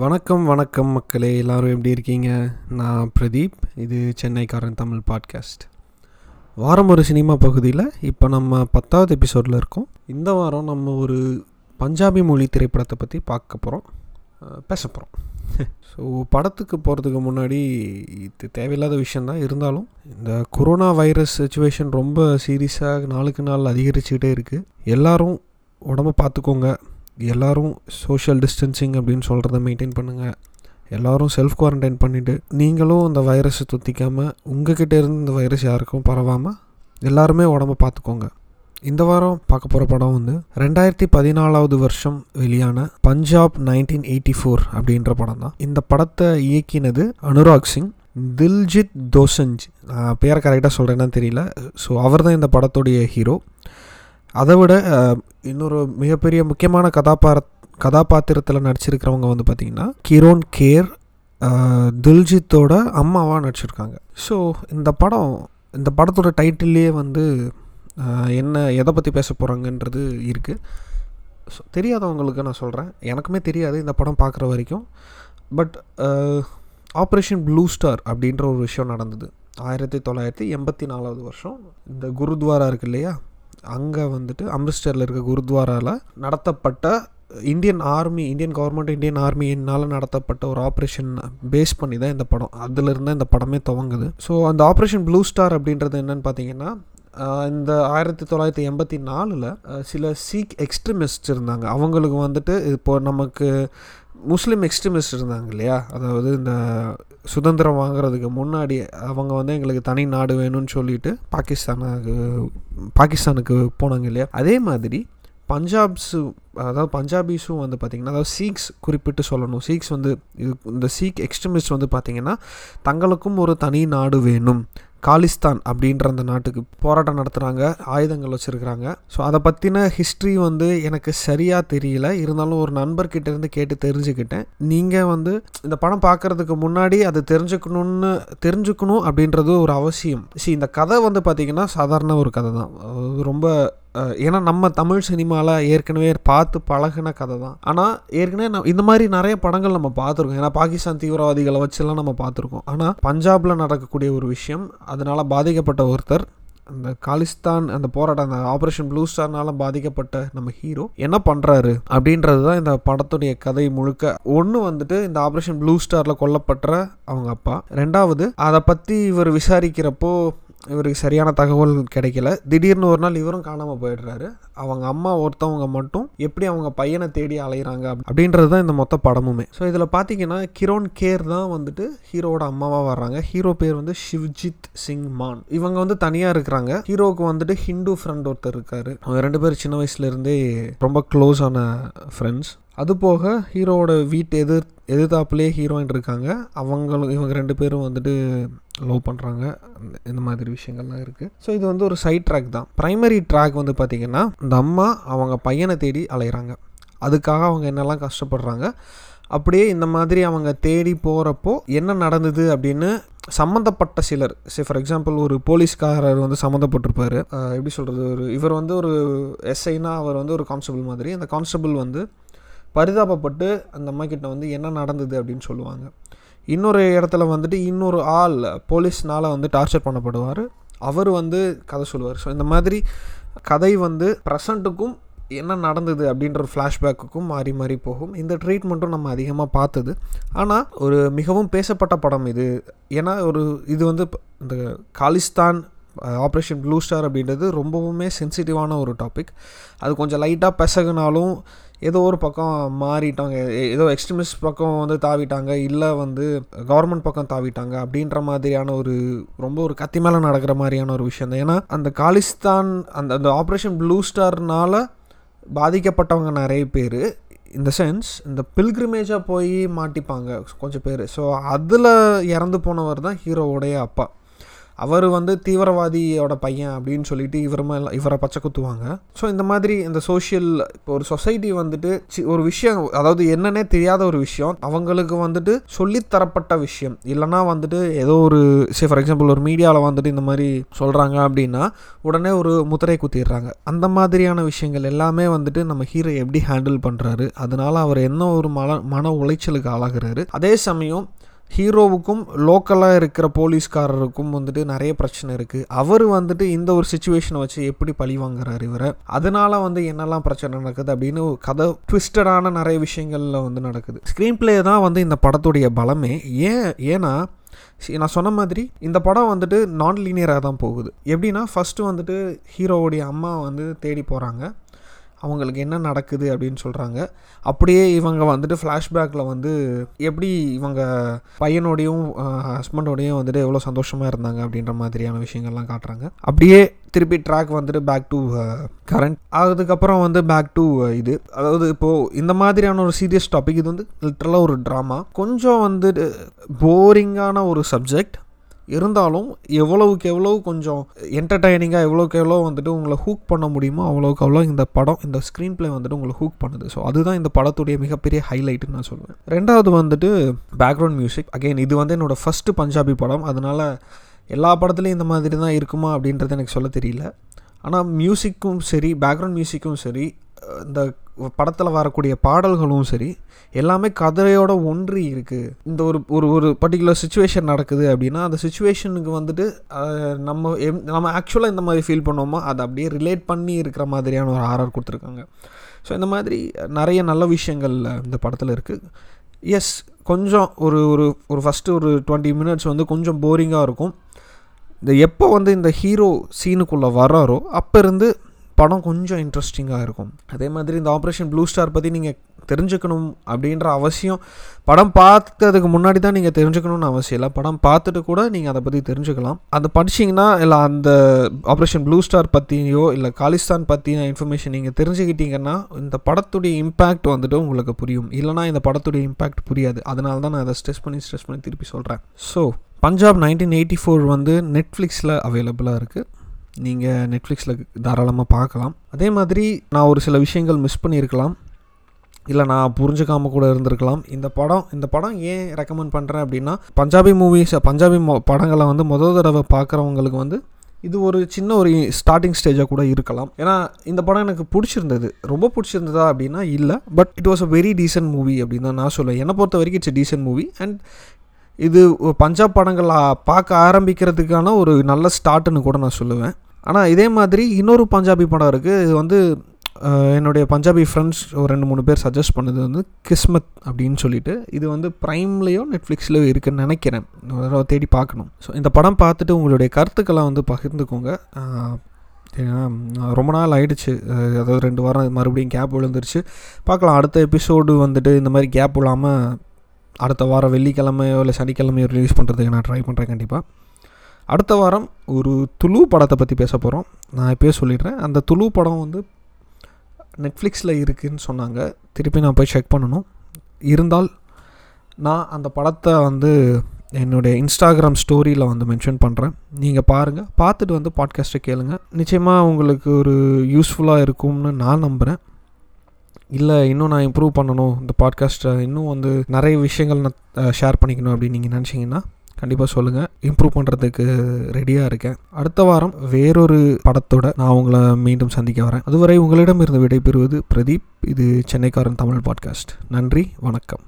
வணக்கம் வணக்கம் மக்களே. எல்லோரும் எப்படி இருக்கீங்க? நான் பிரதீப். இது சென்னைக்காரன் தமிழ் பாட்காஸ்ட். வாரம் ஒரு சினிமா பகுதியில் இப்போ நம்ம பத்தாவது எபிசோடில் இருக்கோம். இந்த வாரம் நம்ம ஒரு பஞ்சாபி மொழி திரைப்படத்தை பற்றி பார்க்க போகிறோம் பேச போகிறோம் ஸோ படத்துக்கு போகிறதுக்கு முன்னாடி இது தேவையில்லாத விஷயந்தான் இருந்தாலும் இந்த கொரோனா வைரஸ் சுச்சுவேஷன் ரொம்ப சீரியஸாக நாளுக்கு நாள் அதிகரிச்சுக்கிட்டே இருக்குது எல்லோரும் உடம்ப பார்த்துக்கோங்க. எல்லோரும் சோஷியல் டிஸ்டன்சிங் அப்படின்னு சொல்கிறத மெயின்டைன் பண்ணுங்கள் எல்லோரும் செல்ஃப் குவாரண்டைன் பண்ணிவிட்டு நீங்களும் அந்த வைரஸை தொத்திக்காமல் உங்ககிட்ட இருந்து இந்த வைரஸ் யாருக்கும் பரவாமல் எல்லாருமே உடம்ப பார்த்துக்கோங்க. இந்த வாரம் பார்க்க போகிற படம் வந்து ரெண்டாயிரத்தி பதினாலாவது வருஷம் வெளியான பஞ்சாப் நைன்டீன் எயிட்டி ஃபோர் அப்படின்ற படம் தான். இந்த படத்தை இயக்கினது அனுராக் சிங் தில்ஜித் தோசஞ்ச் நான் பேரை கரெக்டாக சொல்கிறேன்னு தெரியல. ஸோ அவர் தான் இந்த படத்துடைய ஹீரோ அதை விட இன்னொரு மிகப்பெரிய முக்கியமான கதாபார கதாபாத்திரத்தில் நடிச்சிருக்கிறவங்க வந்து பார்த்திங்கன்னா கிரோன் கேர் தில்ஜித்தோட அம்மாவாக நடிச்சிருக்காங்க. ஸோ இந்த படம் இந்த படத்தோட டைட்டில்லையே வந்து என்ன எதை பற்றி பேச போகிறாங்கன்றது இருக்குது ஸோ தெரியாதவங்களுக்கு நான் சொல்கிறேன் எனக்குமே தெரியாது இந்த படம் பார்க்குற வரைக்கும். பட் ஆப்ரேஷன் ப்ளூ ஸ்டார் அப்படின்ற ஒரு விஷயம் நடந்தது. ஆயிரத்தி தொள்ளாயிரத்தி எண்பத்தி நாலாவது வருஷம். இந்த குருத்வாரா இருக்கு இல்லையா? அங்கே வந்துட்டு அம்ரிஸ்டரில் இருக்க குருத்வாராவில் நடத்தப்பட்ட Indian army Indian government Indian ஆர்மியினால் நடத்தப்பட்ட ஒரு ஆப்ரேஷன் பேஸ் பண்ணி தான் இந்த படம். அதிலிருந்து இந்த படமே துவங்குது. ஸோ அந்த ஆப்ரேஷன் ப்ளூ ஸ்டார் அப்படின்றது என்னென்னு பார்த்தீங்கன்னா இந்த ஆயிரத்தி தொள்ளாயிரத்தி எண்பத்தி நாலில் சில சீக் எக்ஸ்ட்ரீமிஸ்ட் இருந்தாங்க. அவங்களுக்கு வந்துட்டு இப்போ நமக்கு முஸ்லீம் எக்ஸ்ட்ரீமிஸ்ட் இருந்தாங்க இல்லையா? அதாவது இந்த சுதந்திரம் வாங்குறதுக்கு முன்னாடி அவங்க வந்து எங்களுக்கு தனி நாடு வேணும்னு சொல்லிட்டு பாகிஸ்தானுக்கு பாகிஸ்தானுக்கு போனாங்க இல்லையா? அதே மாதிரி பஞ்சாப்ஸு அதாவது பஞ்சாபிஸும் வந்து பார்த்திங்கன்னா அதாவது சீக்ஸ் குறிப்பிட்டு சொல்லணும். சீக்ஸ் வந்து இது இந்த சீக் எக்ஸ்ட்ரீமிஸ்ட் வந்து பார்த்திங்கன்னா தங்களுக்கும் ஒரு தனி நாடு வேணும். காலிஸ்தான் அப்படின்ற அந்த நாட்டுக்கு போராட்டம் நடத்துகிறாங்க ஆயுதங்கள் வச்சுருக்கிறாங்க. ஸோ அதை பற்றின ஹிஸ்ட்ரி வந்து எனக்கு சரியாக தெரியல. இருந்தாலும் ஒரு நண்பர்கிட்ட இருந்து கேட்டு தெரிஞ்சுக்கிட்டேன். நீங்கள் வந்து இந்த படம் பார்க்குறதுக்கு முன்னாடி அது தெரிஞ்சுக்கணும்னு தெரிஞ்சுக்கணும் அப்படின்றது ஒரு அவசியம். சி இந்த கதை வந்து பார்த்திங்கன்னா சாதாரண ஒரு கதை தான் ரொம்ப ஏன்னா நம்ம தமிழ் சினிமாவில் ஏற்கனவே பார்த்து பழகின கதை தான். ஆனால் ஏற்கனவே நம்ம இந்த மாதிரி நிறைய படங்கள் நம்ம பார்த்துருக்கோம். ஏன்னா பாகிஸ்தான் தீவிரவாதிகளை வச்செல்லாம் நம்ம பார்த்துருக்கோம். ஆனால் பஞ்சாபில் நடக்கக்கூடிய ஒரு விஷயம் அதனால் பாதிக்கப்பட்ட ஒருத்தர் அந்த காலிஸ்தான் அந்த போராட்டம் அந்த ஆப்ரேஷன் ப்ளூ ஸ்டார்னால பாதிக்கப்பட்ட நம்ம ஹீரோ என்ன பண்ணுறாரு அப்படின்றது தான் இந்த படத்துடைய கதை முழுக்க. ஒன்று வந்துட்டு இந்த ஆப்ரேஷன் ப்ளூ ஸ்டாரில் கொல்லப்பட்ட அவங்க அப்பா. ரெண்டாவது அதை பற்றி இவர் விசாரிக்கிறப்போ இவருக்கு சரியான தகவல் கிடைக்கல. திடீர்னு ஒரு நாள் இவரும் காணாமல் போயிடுறாரு. அவங்க அம்மா ஒருத்தவங்க மட்டும் எப்படி அவங்க பையனை தேடி அலைகிறாங்க அப்படின்றது தான் இந்த மொத்த படமுமே. ஸோ இதில் பார்த்தீங்கன்னா கிரோன் கேர் தான் வந்துட்டு ஹீரோவோட அம்மாவாக வர்றாங்க. ஹீரோ பேர் வந்து ஷிவ்ஜித் சிங் மான். இவங்க வந்து தனியாக இருக்கிறாங்க. ஹீரோவுக்கு வந்துட்டு ஹிந்து ஃப்ரெண்ட் ஒருத்தர் இருக்காரு. அவங்க ரெண்டு பேரும் சின்ன வயசுலேருந்தே ரொம்ப க்ளோஸ் ஆன ஃப்ரெண்ட்ஸ் அது போக ஹீரோவோட வீட்டு எதிர் எதிர்த்தாப்புலேயே ஹீரோயின் இருக்காங்க. அவங்களும் இவங்க ரெண்டு பேரும் வந்துட்டு லவ் பண்ணுறாங்க இந்த மாதிரி விஷயங்கள்லாம் இருக்குது ஸோ இது வந்து ஒரு சைட் ட்ராக் தான். ப்ரைமரி ட்ராக் வந்து பார்த்திங்கன்னா இந்த அம்மா அவங்க பையனை தேடி அலைகிறாங்க அதுக்காக அவங்க என்னெல்லாம் கஷ்டப்படுறாங்க. அப்படியே இந்த மாதிரி அவங்க தேடி போகிறப்போ என்ன நடந்தது அப்படின்னு சம்மந்தப்பட்ட சிலர். சே ஃபார் எக்ஸாம்பிள் ஒரு போலீஸ்காரர் வந்து சம்மந்தப்பட்டிருப்பார். எப்படி சொல்கிறது ஒரு இவர் வந்து ஒரு எஸ்ஐனா அவர் வந்து ஒரு கான்ஸ்டபிள் மாதிரி. அந்த கான்ஸ்டபிள் வந்து பரிதாபப்பட்டு அந்த அம்மா கிட்ட வந்து என்ன நடந்தது அப்படின்னு சொல்லுவாங்க. இன்னொரு இடத்துல வந்துட்டு இன்னொரு ஆள் போலீஸ்னால் வந்து டார்ச்சர் பண்ணப்படுவார். அவர் வந்து கதை சொல்லுவார். ஸோ இந்த மாதிரி கதை வந்து ப்ரெசண்ட்டுக்கும் என்ன நடந்தது அப்படின்ற ஒரு ஃப்ளாஷ்பேக்குக்கும் மாறி மாறி போகும். இந்த ட்ரீட்மெண்ட்டும் நம்ம அதிகமாக பார்த்தது. ஆனால் ஒரு மிகவும் பேசப்பட்ட படம் இது. ஏன்னா ஒரு இது வந்து இந்த காலிஸ்தான் ஆப்ரேஷன் ப்ளூ ஸ்டார் அப்படின்றது ரொம்பவுமே சென்சிட்டிவான ஒரு டாபிக் அது கொஞ்சம் லைட்டாக பெசகுனாலும் ஏதோ ஒரு பக்கம் மாறிட்டாங்க. ஏதோ எக்ஸ்ட்ரீமிஸ்ட் பக்கம் வந்து தாவிட்டாங்க. இல்லை வந்து கவர்மெண்ட் பக்கம் தாவிட்டாங்க அப்படின்ற மாதிரியான ஒரு ரொம்ப ஒரு கத்தி மேலே நடக்கிற மாதிரியான ஒரு விஷயம் தான். ஏன்னா அந்த காலிஸ்தான் அந்த அந்த ஆப்ரேஷன் ப்ளூ ஸ்டார்னால் பாதிக்கப்பட்டவங்க நிறைய பேர். இந்த சென்ஸ் இந்த பில்கிரிமேஜாக போய் மாட்டிப்பாங்க கொஞ்சம் பேர். ஸோ அதில் இறந்து போனவர் தான் ஹீரோவுடைய அப்பா. அவர் வந்து தீவிரவாதியோட பையன் அப்படின்னு சொல்லிட்டு இவர் மேல இவரை பச்சை குத்துவாங்க. ஸோ இந்த மாதிரி இந்த சோஷியல் இப்போ ஒரு சொசைட்டி வந்துட்டு சி- ஒரு விஷயம் அதாவது என்னன்னே தெரியாத ஒரு விஷயம் அவங்களுக்கு வந்துட்டு சொல்லித்தரப்பட்ட விஷயம். இல்லைனா வந்துட்டு ஏதோ ஒரு சே ஃபார் எக்ஸாம்பிள் ஒரு மீடியாவில் வந்துட்டு இந்த மாதிரி சொல்கிறாங்க அப்படின்னா உடனே ஒரு முத்திரை குத்திடுறாங்க. அந்த மாதிரியான விஷயங்கள் எல்லாமே வந்துட்டு நம்ம ஹீரோ எப்படி ஹேண்டில் பண்ணுறாரு அதனால அவர் என்ன ஒரு மன மன உளைச்சலுக்கு ஆளாகிறாரு? அதே சமயம் ஹீரோவுக்கும் லோக்கலாக இருக்கிற போலீஸ்காரருக்கும் வந்துட்டு நிறைய பிரச்சனை இருக்குது அவர் வந்துட்டு இந்த ஒரு சுச்சுவேஷனை வச்சு எப்படி பழி வாங்குறாரு இவரை? அதனால வந்து என்னெல்லாம் பிரச்சனை நடக்குது அப்படின்னு கதை ட்விஸ்டடான நிறைய விஷயங்களில் வந்து நடக்குது. ஸ்க்ரீன் பிளே தான் வந்து இந்த படத்துடைய பலமே. ஏன் ஏன்னா நான் சொன்ன மாதிரி இந்த படம் வந்துட்டு நான் லீனியராக தான் போகுது. எப்படின்னா ஃபஸ்ட்டு வந்துட்டு ஹீரோவுடைய அம்மா வந்து தேடி போகிறாங்க அவங்களுக்கு என்ன நடக்குது அப்படின்னு சொல்கிறாங்க அப்படியே இவங்க வந்துட்டு ஃப்ளாஷ்பேக்கில் வந்து எப்படி இவங்க பையனோடையும் ஹஸ்பண்டோடையும் வந்துட்டு எவ்வளோ சந்தோஷமாக இருந்தாங்க அப்படின்ற மாதிரியான விஷயங்கள்லாம் காட்டுறாங்க. அப்படியே திருப்பி ட்ராக் வந்துட்டு பேக் டு கரண்ட் அதுக்கப்புறம் வந்து பேக் டு இது. அதாவது இப்போது இந்த மாதிரியான ஒரு சீரியஸ் டாபிக் இது வந்து லிட்ரலாக ஒரு ட்ராமா கொஞ்சம் வந்துட்டு போரிங்கான ஒரு சப்ஜெக்ட் இருந்தாலும் எவ்வளவுக்கு எவ்வளோ கொஞ்சம் என்டர்டைனிங்காக எவ்வளோக்கு எவ்வளோ வந்துட்டு உங்களை ஹூக் பண்ண முடியுமோ அவ்வளோக்கு அவ்வளோ இந்த படம் இந்த ஸ்க்ரீன் ப்ளே வந்துட்டு உங்களை ஹூக் பண்ணுது. ஸோ அதுதான் இந்த படத்துடைய மிகப்பெரிய ஹைலைட்டுன்னு நான் சொல்லுவேன் ரெண்டாவது வந்துட்டு பேக்ரவுண்ட் மியூசிக் அகைன் இது வந்து என்னோடய ஃபஸ்ட்டு பஞ்சாபி படம். அதனால் எல்லா படத்துலையும் இந்த மாதிரி தான் இருக்குமா அப்படின்றது எனக்கு சொல்ல தெரியல. ஆனால் மியூசிக்கும் சரி பேக்ரவுண்ட் மியூசிக்கும் சரி இந்த படத்தில் வரக்கூடிய பாடல்களும் சரி எல்லாமே கதையோட ஒன்றி இருக்குது இந்த ஒரு ஒரு ஒரு பர்டிகுலர் சுச்சுவேஷன் நடக்குது அப்படின்னா அந்த சுச்சுவேஷனுக்கு வந்துட்டு நம்ம எம் நம்ம ஆக்சுவலாக இந்த மாதிரி ஃபீல் பண்ணோமோ அதை அப்படியே ரிலேட் பண்ணி இருக்கிற மாதிரியான ஒரு ஆர்ஆர் கொடுத்துருக்காங்க. ஸோ இந்த மாதிரி நிறைய நல்ல விஷயங்கள் இந்த படத்தில் இருக்குது எஸ் கொஞ்சம் ஒரு ஒரு ஒரு ஃபஸ்ட்டு ஒரு டுவெண்ட்டி மினிட்ஸ் வந்து கொஞ்சம் போரிங்காக இருக்கும். இந்த எப்போ வந்து இந்த ஹீரோ சீனுக்குள்ளே வர்றாரோ அப்போ இருந்து படம் கொஞ்சம் இன்ட்ரெஸ்டிங்காக இருக்கும். அதே மாதிரி இந்த ஆப்ரேஷன் ப்ளூ ஸ்டார் பற்றி நீங்கள் தெரிஞ்சுக்கணும் அப்படின்ற அவசியம் படம் பார்த்ததுக்கு முன்னாடி தான் நீங்கள் தெரிஞ்சுக்கணும்னு அவசியம் இல்லை. படம் பார்த்துட்டு கூட நீங்கள் அதை பற்றி தெரிஞ்சுக்கலாம். அது படிச்சிங்கன்னா இல்லை அந்த ஆப்ரேஷன் ப்ளூ ஸ்டார் பற்றியோ இல்லை காலிஸ்தான் பற்றின இன்ஃபர்மேஷன் நீங்கள் தெரிஞ்சுக்கிட்டீங்கன்னா இந்த படத்துடைய இம்பேக்ட் வந்துட்டு உங்களுக்கு புரியும். இல்லைனா இந்த படத்துடைய இம்பேக்ட் புரியாது. அதனால தான் நான் அதை ஸ்ட்ரெஸ் பண்ணி ஸ்ட்ரெஸ் பண்ணி திருப்பி சொல்கிறேன் so Punjab nineteen eighty four வந்து நெட்ஃப்ளிக்ஸில் அவைலபிளாக இருக்குது நீங்கள் நெட்ஃப்ளிக்ஸில் தாராளமாக பார்க்கலாம். அதே மாதிரி நான் ஒரு சில விஷயங்கள் மிஸ் பண்ணியிருக்கலாம். இல்லை நான் புரிஞ்சுக்காமல் கூட இருந்திருக்கலாம். இந்த படம் இந்த படம் ஏன் ரெக்கமெண்ட் பண்ணுறேன் அப்படின்னா பஞ்சாபி மூவிஸ் பஞ்சாபி படங்களை வந்து முதல் தடவை பார்க்குறவங்களுக்கு வந்து இது ஒரு சின்ன ஒரு ஸ்டார்டிங் ஸ்டேஜாக கூட இருக்கலாம். ஏன்னா இந்த படம் எனக்கு பிடிச்சிருந்தது. ரொம்ப பிடிச்சிருந்ததா அப்படின்னா இல்லை. But it was a very decent movie அப்படின்னு தான் நான் சொல்லுவேன். என்னை பொறுத்த வரைக்கும் இட்ஸ் டீசென்ட் மூவி அண்ட் இது பஞ்சாப் படங்கள் பார்க்க ஆரம்பிக்கிறதுக்கான ஒரு நல்ல ஸ்டார்ட்னு கூட நான் சொல்லுவேன். ஆனால் இதே மாதிரி இன்னொரு பஞ்சாபி படம் இருக்குது இது வந்து என்னுடைய பஞ்சாபி ஃப்ரெண்ட்ஸ் ஒரு ரெண்டு மூணு பேர் சஜஸ்ட் பண்ணது வந்து கிஸ்மத் அப்படின்னு சொல்லிட்டு. இது வந்து ப்ரைம்லேயோ நெட்ஃப்ளிக்ஸ்லையோ இருக்குன்னு நினைக்கிறேன். ஒரு தடவை தேடி பார்க்கணும். ஸோ இந்த படம் பார்த்துட்டு உங்களுடைய கருத்துக்களை வந்து பகிர்ந்துக்கோங்க. ஏன்னா ரொம்ப நாள் ஆயிடுச்சு. அதாவது ரெண்டு வாரம் மறுபடியும் கேப் விழுந்துருச்சு. பார்க்கலாம். அடுத்த எபிசோடு வந்துட்டு இந்த மாதிரி கேப் விழாமல் அடுத்த வாரம் வெள்ளிக்கிழமையோ இல்லை சனிக்கிழமையோ ரிலீஸ் பண்ணுறதுக்கு நான் ட்ரை பண்ணுறேன் கண்டிப்பாக அடுத்த வாரம் ஒரு துளு படத்தை பற்றி பேச போகிறோம் நான் இப்போயே சொல்லிடுறேன். அந்த துளு படம் வந்து நெட்ஃப்ளிக்ஸில் இருக்குதுன்னு சொன்னாங்க. திருப்பி நான் போய் செக் பண்ணணும். இருந்தால் நான் அந்த படத்தை வந்து என்னுடைய இன்ஸ்டாகிராம் ஸ்டோரியில் வந்து மென்ஷன் பண்ணுறேன் நீங்கள் பாருங்கள் பார்த்துட்டு வந்து பாட்காஸ்ட்டை கேளுங்கள் நிச்சயமாக உங்களுக்கு ஒரு யூஸ்ஃபுல்லாக இருக்கும்னு நான் நம்புகிறேன் இல்லை இன்னும் நான் இம்ப்ரூவ் பண்ணணும். இந்த பாட்காஸ்ட்டை இன்னும் வந்து நிறைய விஷயங்கள் நான் ஷேர் பண்ணிக்கணும் அப்படின்னு நீங்கள் நினச்சிங்கன்னா கண்டிப்பாக சொல்லுங்கள் இம்ப்ரூவ் பண்ணுறதுக்கு ரெடியாக இருக்கேன். அடுத்த வாரம் வேறொரு படத்தோட நான் உங்களை மீண்டும் சந்திக்க வரேன். அதுவரை உங்களிடம் இருந்து விடைபெறுவது பிரதீப். இது சென்னைக்காரன் தமிழ் பாட்காஸ்ட் நன்றி வணக்கம்.